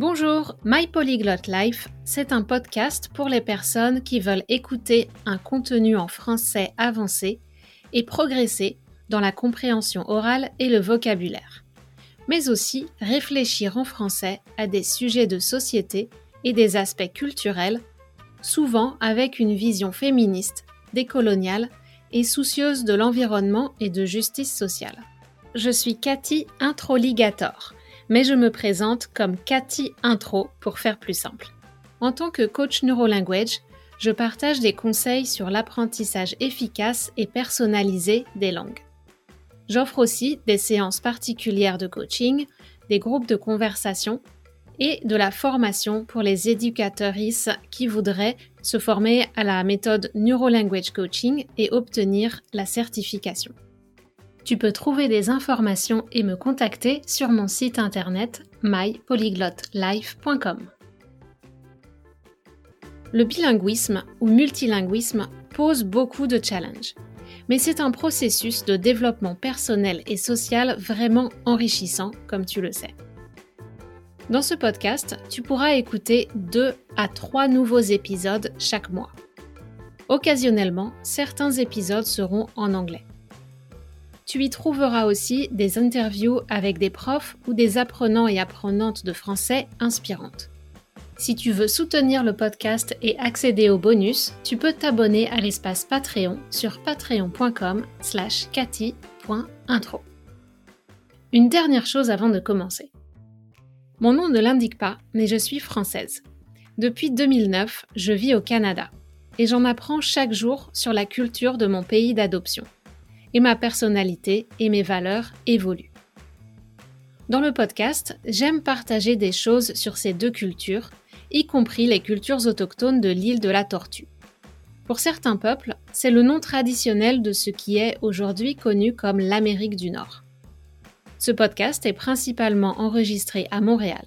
Bonjour, My Polyglot Life, c'est un podcast pour les personnes qui veulent écouter un contenu en français avancé et progresser dans la compréhension orale et le vocabulaire, mais aussi réfléchir en français à des sujets de société et des aspects culturels, souvent avec une vision féministe, décoloniale et soucieuse de l'environnement et de justice sociale. Je suis Cathy Introligator mais je me présente comme Cathy Intro pour faire plus simple. En tant que coach neurolanguage, je partage des conseils sur l'apprentissage efficace et personnalisé des langues. J'offre aussi des séances particulières de coaching, des groupes de conversation et de la formation pour les éducateurs qui voudraient se former à la méthode Neurolanguage Coaching et obtenir la certification. Tu peux trouver des informations et me contacter sur mon site internet mypolyglotlife.com. Le bilinguisme ou multilinguisme pose beaucoup de challenges, mais c'est un processus de développement personnel et social vraiment enrichissant, comme tu le sais. Dans ce podcast, tu pourras écouter 2 à 3 nouveaux épisodes chaque mois. Occasionnellement, certains épisodes seront en anglais. Tu y trouveras aussi des interviews avec des profs ou des apprenants et apprenantes de français inspirantes. Si tu veux soutenir le podcast et accéder aux bonus, tu peux t'abonner à l'espace Patreon sur patreon.com slash cathy.intro. Une dernière chose avant de commencer. Mon nom ne l'indique pas, mais je suis française. Depuis 2009, je vis au Canada et j'en apprends chaque jour sur la culture de mon pays d'adoption et ma personnalité et mes valeurs évoluent. Dans le podcast, j'aime partager des choses sur ces deux cultures, y compris les cultures autochtones de l'île de la Tortue. Pour certains peuples, c'est le nom traditionnel de ce qui est aujourd'hui connu comme l'Amérique du Nord. Ce podcast est principalement enregistré à Montréal.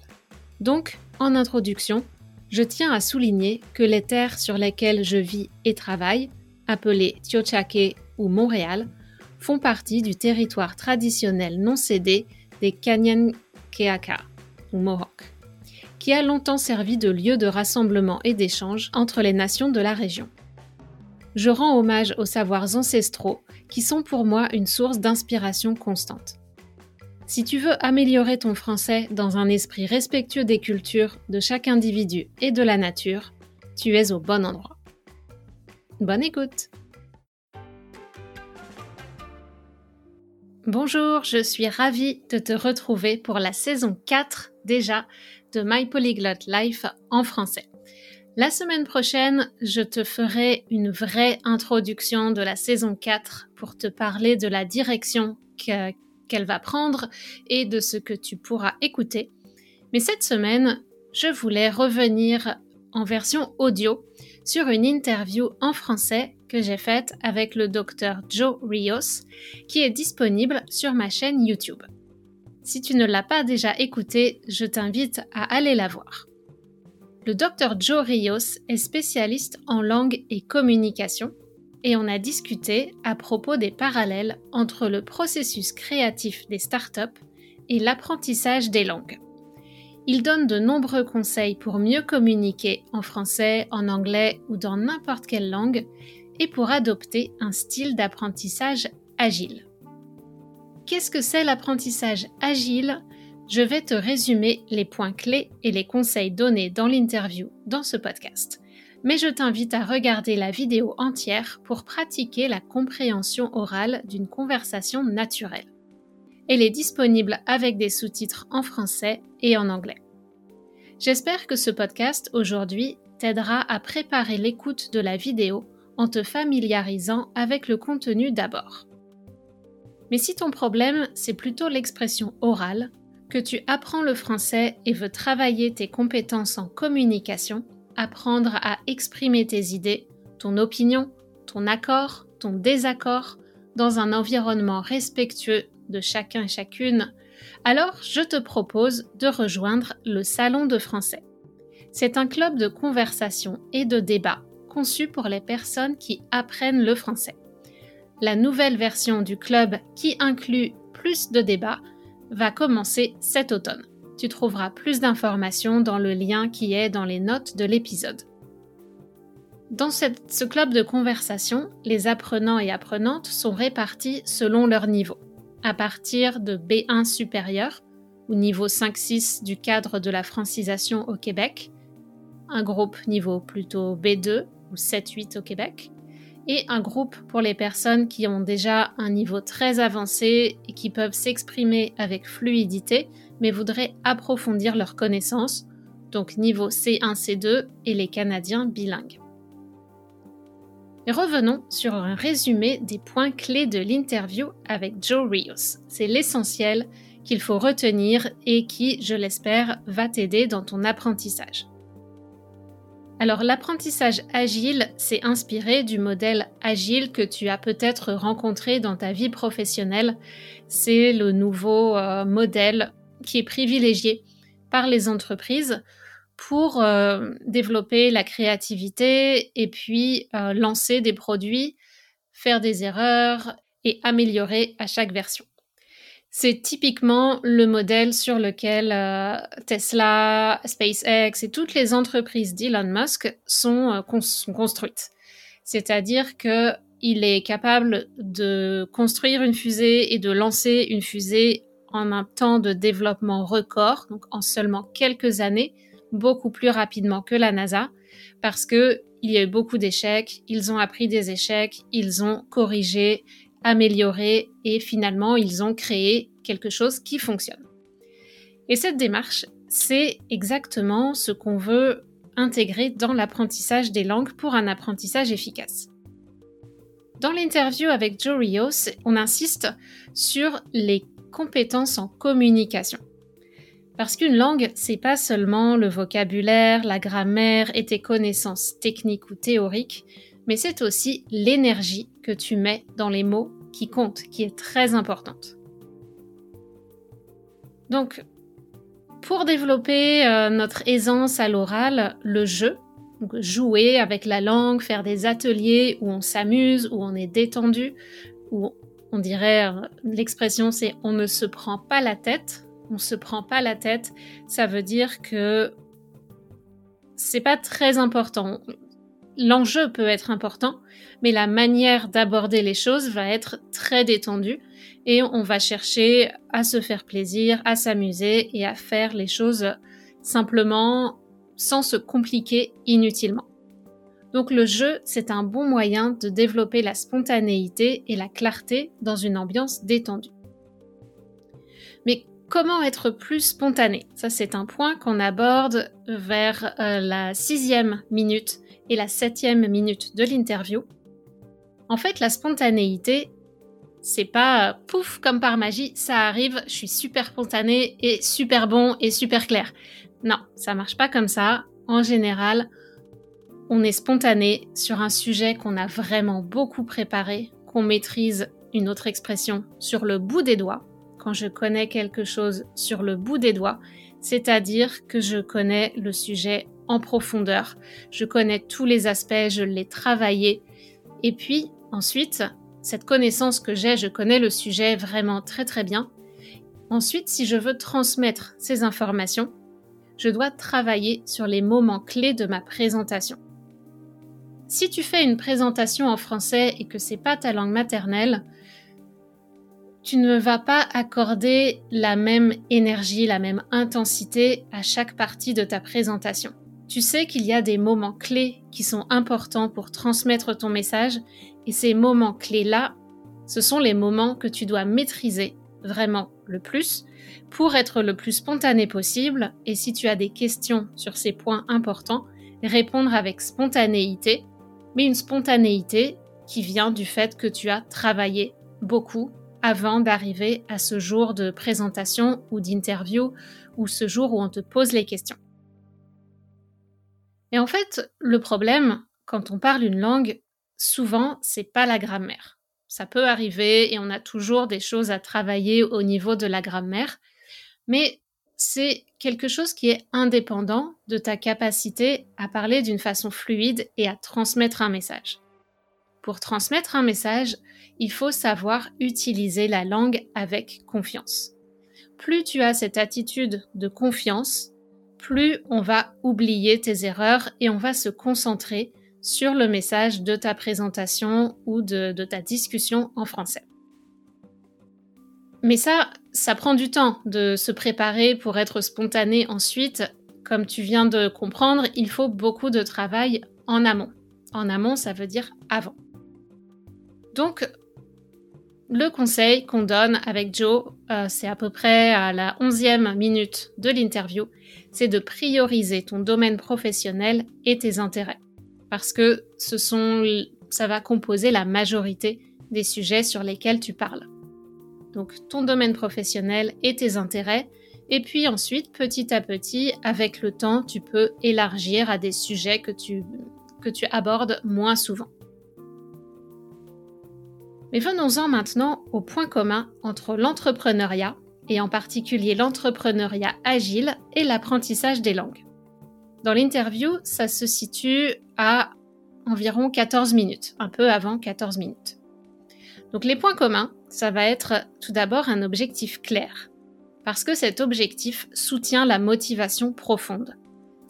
Donc, en introduction, je tiens à souligner que les terres sur lesquelles je vis et travaille, appelées Tiochake ou Montréal, font partie du territoire traditionnel non cédé des Kanyankeaka, ou Mohawks, qui a longtemps servi de lieu de rassemblement et d'échange entre les nations de la région. Je rends hommage aux savoirs ancestraux qui sont pour moi une source d'inspiration constante. Si tu veux améliorer ton français dans un esprit respectueux des cultures, de chaque individu et de la nature, tu es au bon endroit. Bonne écoute Bonjour, je suis ravie de te retrouver pour la saison 4 déjà de My Polyglot Life en français. La semaine prochaine, je te ferai une vraie introduction de la saison 4 pour te parler de la direction qu'elle va prendre et de ce que tu pourras écouter. Mais cette semaine, je voulais revenir en version audio sur une interview en français que j'ai faite avec le docteur Joe Rios, qui est disponible sur ma chaîne YouTube. Si tu ne l'as pas déjà écoutée, je t'invite à aller la voir. Le docteur Joe Rios est spécialiste en langue et communication et on a discuté à propos des parallèles entre le processus créatif des startups et l'apprentissage des langues. Il donne de nombreux conseils pour mieux communiquer en français, en anglais ou dans n'importe quelle langue et pour adopter un style d'apprentissage agile. Qu'est-ce que c'est l'apprentissage agile? Je vais te résumer les points clés et les conseils donnés dans l'interview dans ce podcast. Mais je t'invite à regarder la vidéo entière pour pratiquer la compréhension orale d'une conversation naturelle. Elle est disponible avec des sous-titres en français et en anglais. J'espère que ce podcast aujourd'hui t'aidera à préparer l'écoute de la vidéo en te familiarisant avec le contenu d'abord. Mais si ton problème, c'est plutôt l'expression orale, que tu apprends le français et veux travailler tes compétences en communication, apprendre à exprimer tes idées, ton opinion, ton accord, ton désaccord, dans un environnement respectueux de chacun et chacune, alors je te propose de rejoindre le Salon de français. C'est un club de conversation et de débat conçu pour les personnes qui apprennent le français. La nouvelle version du club qui inclut plus de débats va commencer cet automne. Tu trouveras plus d'informations dans le lien qui est dans les notes de l'épisode. Dans ce club de conversation, les apprenants et apprenantes sont répartis selon leur niveau, à partir de B1 supérieur, ou niveau 5-6 du cadre de la francisation au Québec, un groupe niveau plutôt B2 ou 7-8 au Québec, et un groupe pour les personnes qui ont déjà un niveau très avancé et qui peuvent s'exprimer avec fluidité, mais voudraient approfondir leurs connaissances, donc niveau C1, C2 et les Canadiens bilingues. Revenons sur un résumé des points clés de l'interview avec Joe Rios. C'est l'essentiel qu'il faut retenir et qui, je l'espère, va t'aider dans ton apprentissage. Alors l'apprentissage agile s'est inspiré du modèle agile que tu as peut-être rencontré dans ta vie professionnelle. C'est le nouveau euh, modèle qui est privilégié par les entreprises pour euh, développer la créativité et puis euh, lancer des produits, faire des erreurs et améliorer à chaque version. C'est typiquement le modèle sur lequel euh, Tesla, SpaceX et toutes les entreprises d'Elon Musk sont, euh, construites. C'est-à-dire qu'il est capable de construire une fusée et de lancer une fusée en un temps de développement record, donc en seulement quelques années, beaucoup plus rapidement que la NASA, parce que il y a eu beaucoup d'échecs, ils ont appris des échecs, ils ont corrigé, amélioré et finalement ils ont créé quelque chose qui fonctionne. Et cette démarche, c'est exactement ce qu'on veut intégrer dans l'apprentissage des langues pour un apprentissage efficace. Dans l'interview avec Joe Rios, on insiste sur les compétences en communication. Parce qu'une langue, c'est pas seulement le vocabulaire, la grammaire et tes connaissances techniques ou théoriques, mais c'est aussi l'énergie que tu mets dans les mots qui compte, qui est très importante. Donc, pour développer euh, notre aisance à l'oral, le jeu, jouer avec la langue, faire des ateliers où on s'amuse, où on est détendu, où on dirait euh, l'expression c'est on ne se prend pas la tête. On se prend pas la tête, ça veut dire que c'est pas très important l'enjeu peut être important, mais la manière d'aborder les choses va être très détendue et on va chercher à se faire plaisir, à s'amuser et à faire les choses simplement sans se compliquer inutilement. Donc le jeu, c'est un bon moyen de développer la spontanéité et la clarté dans une ambiance détendue. Mais comment être plus spontané Ça, c'est un point qu'on aborde vers euh, la sixième minute et la septième minute de l'interview. En fait, la spontanéité, c'est pas euh, pouf comme par magie, ça arrive, je suis super spontané et super bon et super clair. Non, ça marche pas comme ça. En général, on est spontané sur un sujet qu'on a vraiment beaucoup préparé, qu'on maîtrise une autre expression sur le bout des doigts. Quand je connais quelque chose sur le bout des doigts, c'est-à-dire que je connais le sujet en profondeur. Je connais tous les aspects, je l'ai travaillé. Et puis, ensuite, cette connaissance que j'ai, je connais le sujet vraiment très très bien. Ensuite, si je veux transmettre ces informations, je dois travailler sur les moments clés de ma présentation. Si tu fais une présentation en français et que c'est pas ta langue maternelle, tu ne vas pas accorder la même énergie, la même intensité à chaque partie de ta présentation. Tu sais qu'il y a des moments clés qui sont importants pour transmettre ton message et ces moments clés-là, ce sont les moments que tu dois maîtriser vraiment le plus pour être le plus spontané possible et si tu as des questions sur ces points importants, répondre avec spontanéité, mais une spontanéité qui vient du fait que tu as travaillé beaucoup avant d'arriver à ce jour de présentation ou d'interview ou ce jour où on te pose les questions. Et en fait, le problème, quand on parle une langue, souvent, c'est pas la grammaire. Ça peut arriver et on a toujours des choses à travailler au niveau de la grammaire, mais c'est quelque chose qui est indépendant de ta capacité à parler d'une façon fluide et à transmettre un message. Pour transmettre un message, il faut savoir utiliser la langue avec confiance. plus tu as cette attitude de confiance, plus on va oublier tes erreurs et on va se concentrer sur le message de ta présentation ou de, ta discussion en français. Mais ça, ça prend du temps de se préparer pour être spontané ensuite. Comme tu viens de comprendre, il faut beaucoup de travail en amont. En amont, ça veut dire avant. Donc, le conseil qu'on donne avec Joe, euh, c'est à peu près à la onzième minute de l'interview, c'est de prioriser ton domaine professionnel et tes intérêts. Parce que ça va composer la majorité des sujets sur lesquels tu parles. Donc ton domaine professionnel et tes intérêts. Et puis ensuite, petit à petit, avec le temps, tu peux élargir à des sujets que tu abordes moins souvent. Mais venons-en maintenant au point commun entre l'entrepreneuriat, et en particulier l'entrepreneuriat agile et l'apprentissage des langues. Dans l'interview, ça se situe à environ 14 minutes, un peu avant 14 minutes. Donc les points communs, ça va être tout d'abord un objectif clair, parce que cet objectif soutient la motivation profonde.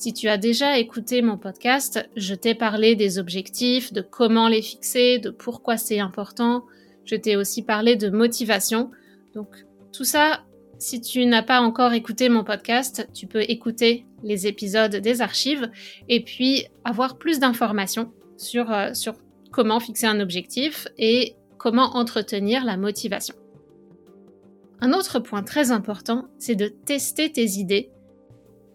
Si tu as déjà écouté mon podcast, je t'ai parlé des objectifs, de comment les fixer, de pourquoi c'est important. Je t'ai aussi parlé de motivation. Donc tout ça, si tu n'as pas encore écouté mon podcast, tu peux écouter les épisodes des archives et puis avoir plus d'informations sur, euh, comment fixer un objectif et comment entretenir la motivation. Un autre point très important, c'est de tester tes idées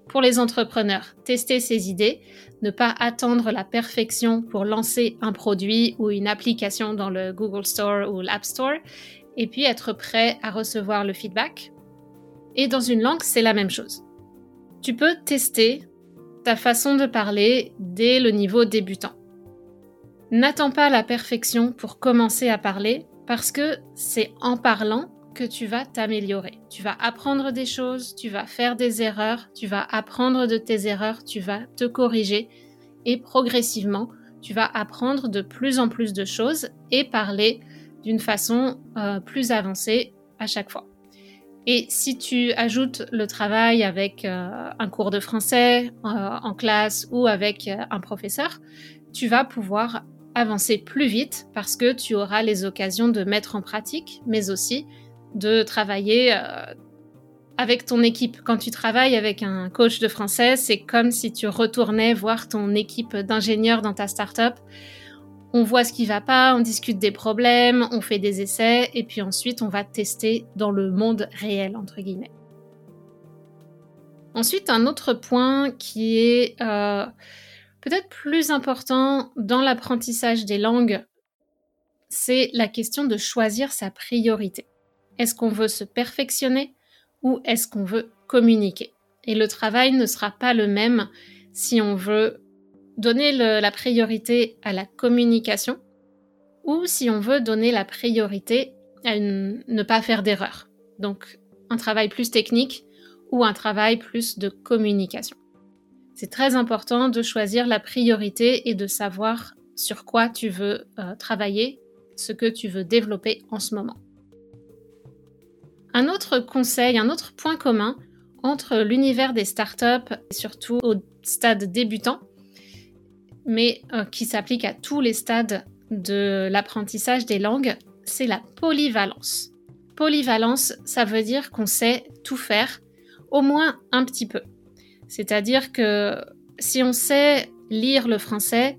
pour les entrepreneurs, tester ces idées, ne pas attendre la perfection pour lancer un produit ou une application dans le Google Store ou l'App Store, et puis être prêt à recevoir le feedback. Et dans une langue, c'est la même chose. Tu peux tester ta façon de parler dès le niveau débutant. N'attends pas la perfection pour commencer à parler, parce que c'est en parlant tu vas t'améliorer. Tu vas apprendre des choses, tu vas faire des erreurs, tu vas apprendre de tes erreurs, tu vas te corriger et progressivement, tu vas apprendre de plus en plus de choses et parler d'une façon euh, plus avancée à chaque fois. Et si tu ajoutes le travail avec euh, un cours de français euh, en classe ou avec un professeur, tu vas pouvoir avancer plus vite parce que tu auras les occasions de mettre en pratique, mais aussi de travailler euh, avec ton équipe. Quand tu travailles avec un coach de français, c'est comme si tu retournais voir ton équipe d'ingénieurs dans ta startup. On voit ce qui va pas, on discute des problèmes, on fait des essais et puis ensuite on va tester dans le monde réel entre guillemets. Ensuite, un autre point qui est euh, peut-être plus important dans l'apprentissage des langues, c'est la question de choisir sa priorité. Est-ce qu'on veut se perfectionner ou est-ce qu'on veut communiquer? Et le travail ne sera pas le même si on veut donner la priorité à la communication ou si on veut donner la priorité à ne pas faire d'erreur. Donc un travail plus technique ou un travail plus de communication. C'est très important de choisir la priorité et de savoir sur quoi tu veux euh, travailler, ce que tu veux développer en ce moment. Un autre conseil, un autre point commun entre l'univers des startups, surtout au stade débutant, mais euh, qui s'applique à tous les stades de l'apprentissage des langues, c'est la polyvalence. Polyvalence, ça veut dire qu'on sait tout faire, au moins un petit peu. C'est-à-dire que si on sait lire le français,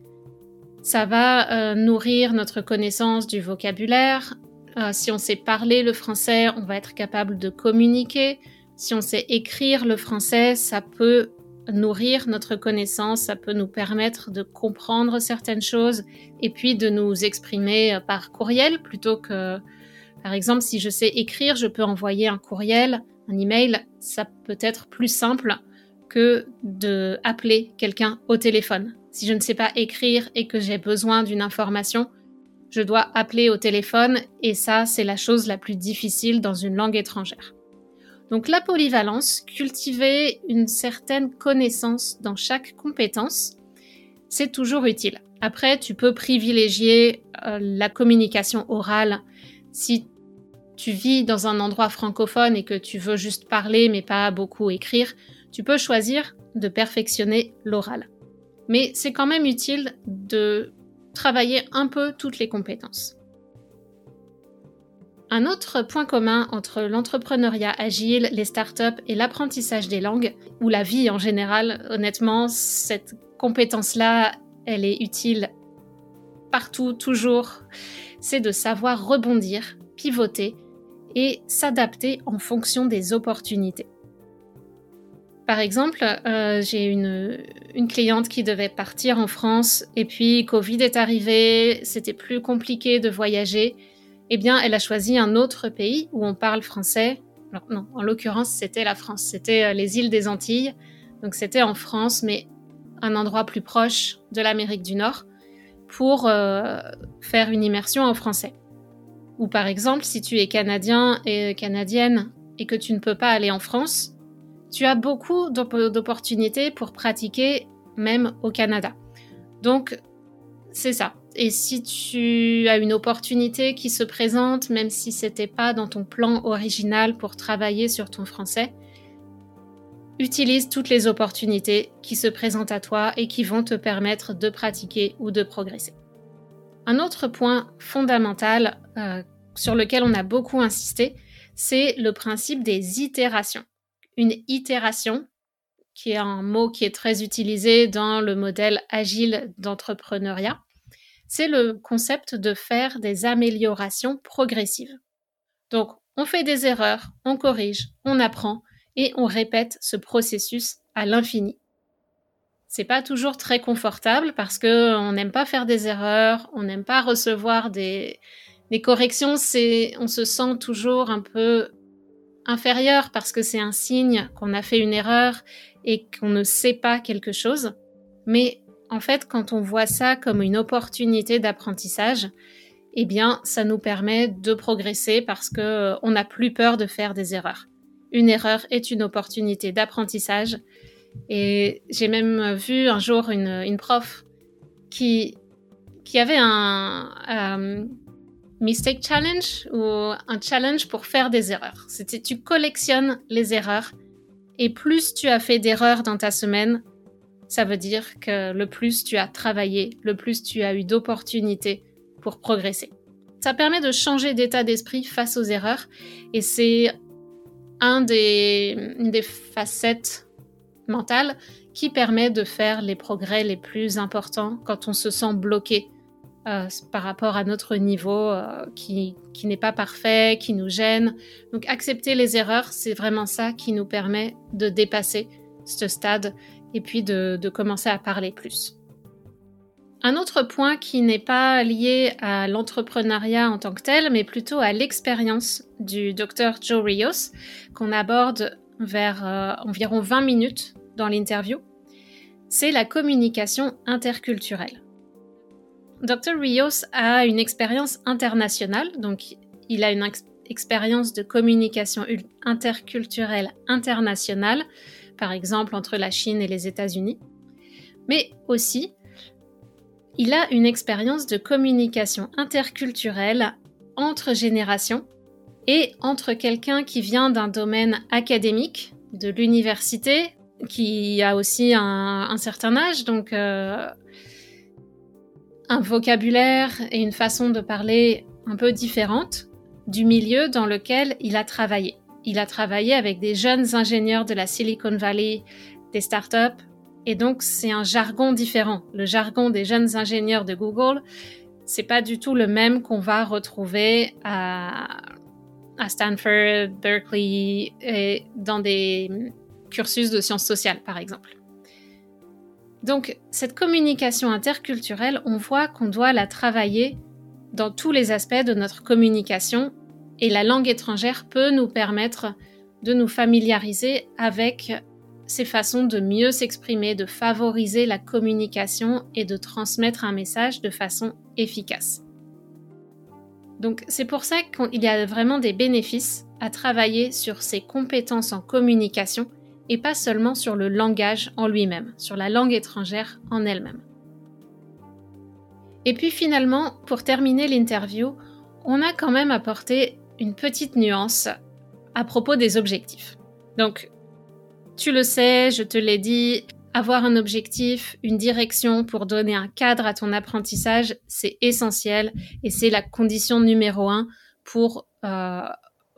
ça va euh, nourrir notre connaissance du vocabulaire, euh, si on sait parler le français, on va être capable de communiquer. Si on sait écrire le français, ça peut nourrir notre connaissance, ça peut nous permettre de comprendre certaines choses et puis de nous exprimer euh, par courriel plutôt que, par exemple, si je sais écrire, je peux envoyer un courriel, un email, ça peut être plus simple que de appeler quelqu'un au téléphone. Si je ne sais pas écrire et que j'ai besoin d'une information, je dois appeler au téléphone et ça, c'est la chose la plus difficile dans une langue étrangère. Donc la polyvalence, cultiver une certaine connaissance dans chaque compétence, c'est toujours utile. Après, tu peux privilégier euh, la communication orale si tu vis dans un endroit francophone et que tu veux juste parler mais pas beaucoup écrire, tu peux choisir de perfectionner l'oral. Mais c'est quand même utile de travailler un peu toutes les compétences. Un autre point commun entre l'entrepreneuriat agile, les startups et l'apprentissage des langues, ou la vie en général, honnêtement, cette compétence-là, elle est utile partout, toujours, c'est de savoir rebondir, pivoter et s'adapter en fonction des opportunités. Par exemple, euh, j'ai une, cliente qui devait partir en France et puis Covid est arrivé, c'était plus compliqué de voyager. Eh bien, elle a choisi un autre pays où on parle français. Non, en l'occurrence, c'était la France, c'était euh, les îles des Antilles. Donc c'était en France, mais un endroit plus proche de l'Amérique du Nord pour euh, faire une immersion en français. Ou par exemple, si tu es canadien et canadienne et que tu ne peux pas aller en France, tu as beaucoup d'opportunités pour pratiquer même au Canada. Donc, c'est ça. Et si tu as une opportunité qui se présente, même si c'était pas dans ton plan original pour travailler sur ton français, utilise toutes les opportunités qui se présentent à toi et qui vont te permettre de pratiquer ou de progresser. Un autre point fondamental euh, sur lequel on a beaucoup insisté, c'est le principe des itérations. Une itération, qui est un mot qui est très utilisé dans le modèle agile d'entrepreneuriat, c'est le concept de faire des améliorations progressives. Donc, on fait des erreurs, on corrige, on apprend, et on répète ce processus à l'infini. C'est pas toujours très confortable parce que on n'aime pas faire des erreurs, on n'aime pas recevoir des, des corrections, c'est, on se sent toujours un peu inférieur parce que c'est un signe qu'on a fait une erreur et qu'on ne sait pas quelque chose. Mais en fait, quand on voit ça comme une opportunité d'apprentissage, eh bien, ça nous permet de progresser parce que euh, on n'a plus peur de faire des erreurs une erreur est une opportunité d'apprentissage. Et j'ai même vu un jour une, prof qui, qui avait un euh, mistake challenge ou un challenge pour faire des erreurs. C'était tu collectionnes les erreurs et plus tu as fait d'erreurs dans ta semaine, ça veut dire que le plus tu as travaillé, le plus tu as eu d'opportunités pour progresser. Ça permet de changer d'état d'esprit face aux erreurs et c'est un une des facettes mentales qui permet de faire les progrès les plus importants quand on se sent bloqué euh, par rapport à notre niveau euh, qui, qui n'est pas parfait, qui nous gêne. Donc accepter les erreurs, c'est vraiment ça qui nous permet de dépasser ce stade et puis de, de commencer à parler plus. Un autre point qui n'est pas lié à l'entrepreneuriat en tant que tel, mais plutôt à l'expérience du docteur Joe Rios, qu'on aborde vers euh, environ 20 minutes dans l'interview, c'est la communication interculturelle. Dr. Rios a une expérience internationale, donc il a une expérience de communication interculturelle internationale, par exemple entre la Chine et les États-Unis, mais aussi il a une expérience de communication interculturelle entre générations et entre quelqu'un qui vient d'un domaine académique, de l'université, qui a aussi un, certain âge, donc euh, un vocabulaire et une façon de parler un peu différente du milieu dans lequel il a travaillé. Il a travaillé avec des jeunes ingénieurs de la Silicon Valley, des startups, et donc, c'est un jargon différent. Le jargon des jeunes ingénieurs de Google, c'est pas du tout le même qu'on va retrouver à, Stanford, Berkeley et dans des cursus de sciences sociales, par exemple. Donc, cette communication interculturelle, on voit qu'on doit la travailler dans tous les aspects de notre communication et la langue étrangère peut nous permettre de nous familiariser avec ces façons de mieux s'exprimer, de favoriser la communication et de transmettre un message de façon efficace. Donc c'est pour ça qu'il y a vraiment des bénéfices à travailler sur ces compétences en communication et pas seulement sur le langage en lui-même, sur la langue étrangère en elle-même. Et puis finalement, pour terminer l'interview, on a quand même apporté une petite nuance à propos des objectifs. Donc, tu le sais, je te l'ai dit, avoir un objectif, une direction pour donner un cadre à ton apprentissage, c'est essentiel et c'est la condition numéro un pour euh,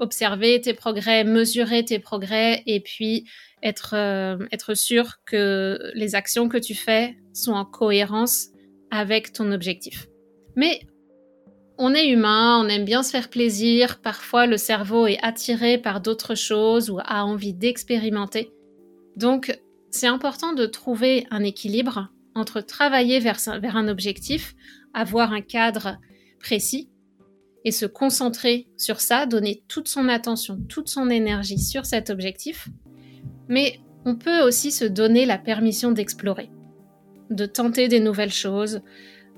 observer tes progrès, mesurer tes progrès et puis être, euh, être sûr que les actions que tu fais sont en cohérence avec ton objectif. Mais on est humain, on aime bien se faire plaisir, parfois le cerveau est attiré par d'autres choses ou a envie d'expérimenter. Donc c'est important de trouver un équilibre entre travailler vers un objectif, avoir un cadre précis et se concentrer sur ça, donner toute son attention, toute son énergie sur cet objectif. Mais on peut aussi se donner la permission d'explorer, de tenter des nouvelles choses,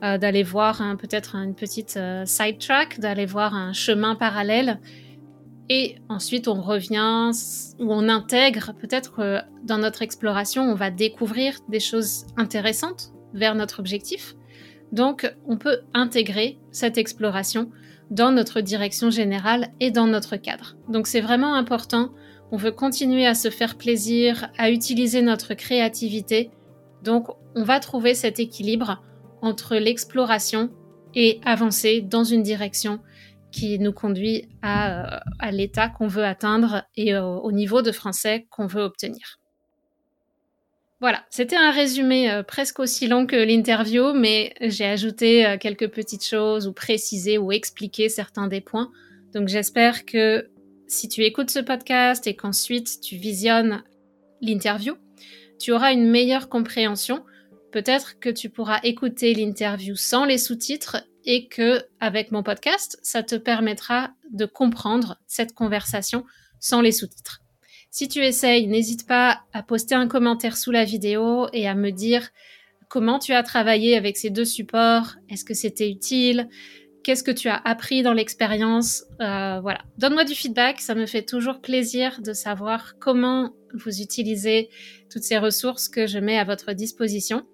euh, d'aller voir peut-être une petite euh, side d'aller voir un chemin parallèle et ensuite, on revient ou on intègre, peut-être euh, dans notre exploration, on va découvrir des choses intéressantes vers notre objectif. Donc, on peut intégrer cette exploration dans notre direction générale et dans notre cadre. Donc, c'est vraiment important. On veut continuer à se faire plaisir, à utiliser notre créativité. Donc, on va trouver cet équilibre entre l'exploration et avancer dans une direction qui nous conduit à, euh, l'état qu'on veut atteindre et au niveau de français qu'on veut obtenir. Voilà, c'était un résumé euh, presque aussi long que l'interview, mais j'ai ajouté euh, quelques petites choses ou précisé ou expliqué certains des points. Donc j'espère que si tu écoutes ce podcast et qu'ensuite tu visionnes l'interview, tu auras une meilleure compréhension. Peut-être que tu pourras écouter l'interview sans les sous-titres et que avec mon podcast, ça te permettra de comprendre cette conversation sans les sous-titres. Si tu essayes, n'hésite pas à poster un commentaire sous la vidéo et à me dire comment tu as travaillé avec ces deux supports, est-ce que c'était utile, qu'est-ce que tu as appris dans l'expérience, euh, voilà. Donne-moi du feedback, ça me fait toujours plaisir de savoir comment vous utilisez toutes ces ressources que je mets à votre disposition.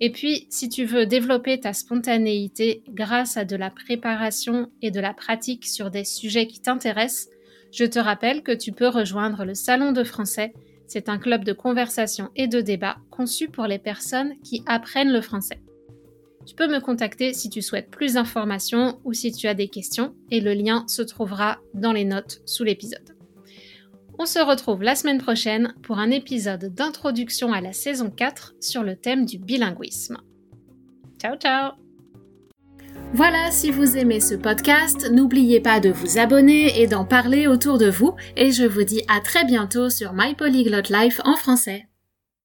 Et puis, si tu veux développer ta spontanéité grâce à de la préparation et de la pratique sur des sujets qui t'intéressent, je te rappelle que tu peux rejoindre le Salon de français. C'est un club de conversation et de débat conçu pour les personnes qui apprennent le français. Tu peux me contacter si tu souhaites plus d'informations ou si tu as des questions et le lien se trouvera dans les notes sous l'épisode. On se retrouve la semaine prochaine pour un épisode d'introduction à la saison 4 sur le thème du bilinguisme. Ciao ciao voilà, si vous aimez ce podcast, n'oubliez pas de vous abonner et d'en parler autour de vous, et je vous dis à très bientôt sur My Polyglot Life en français.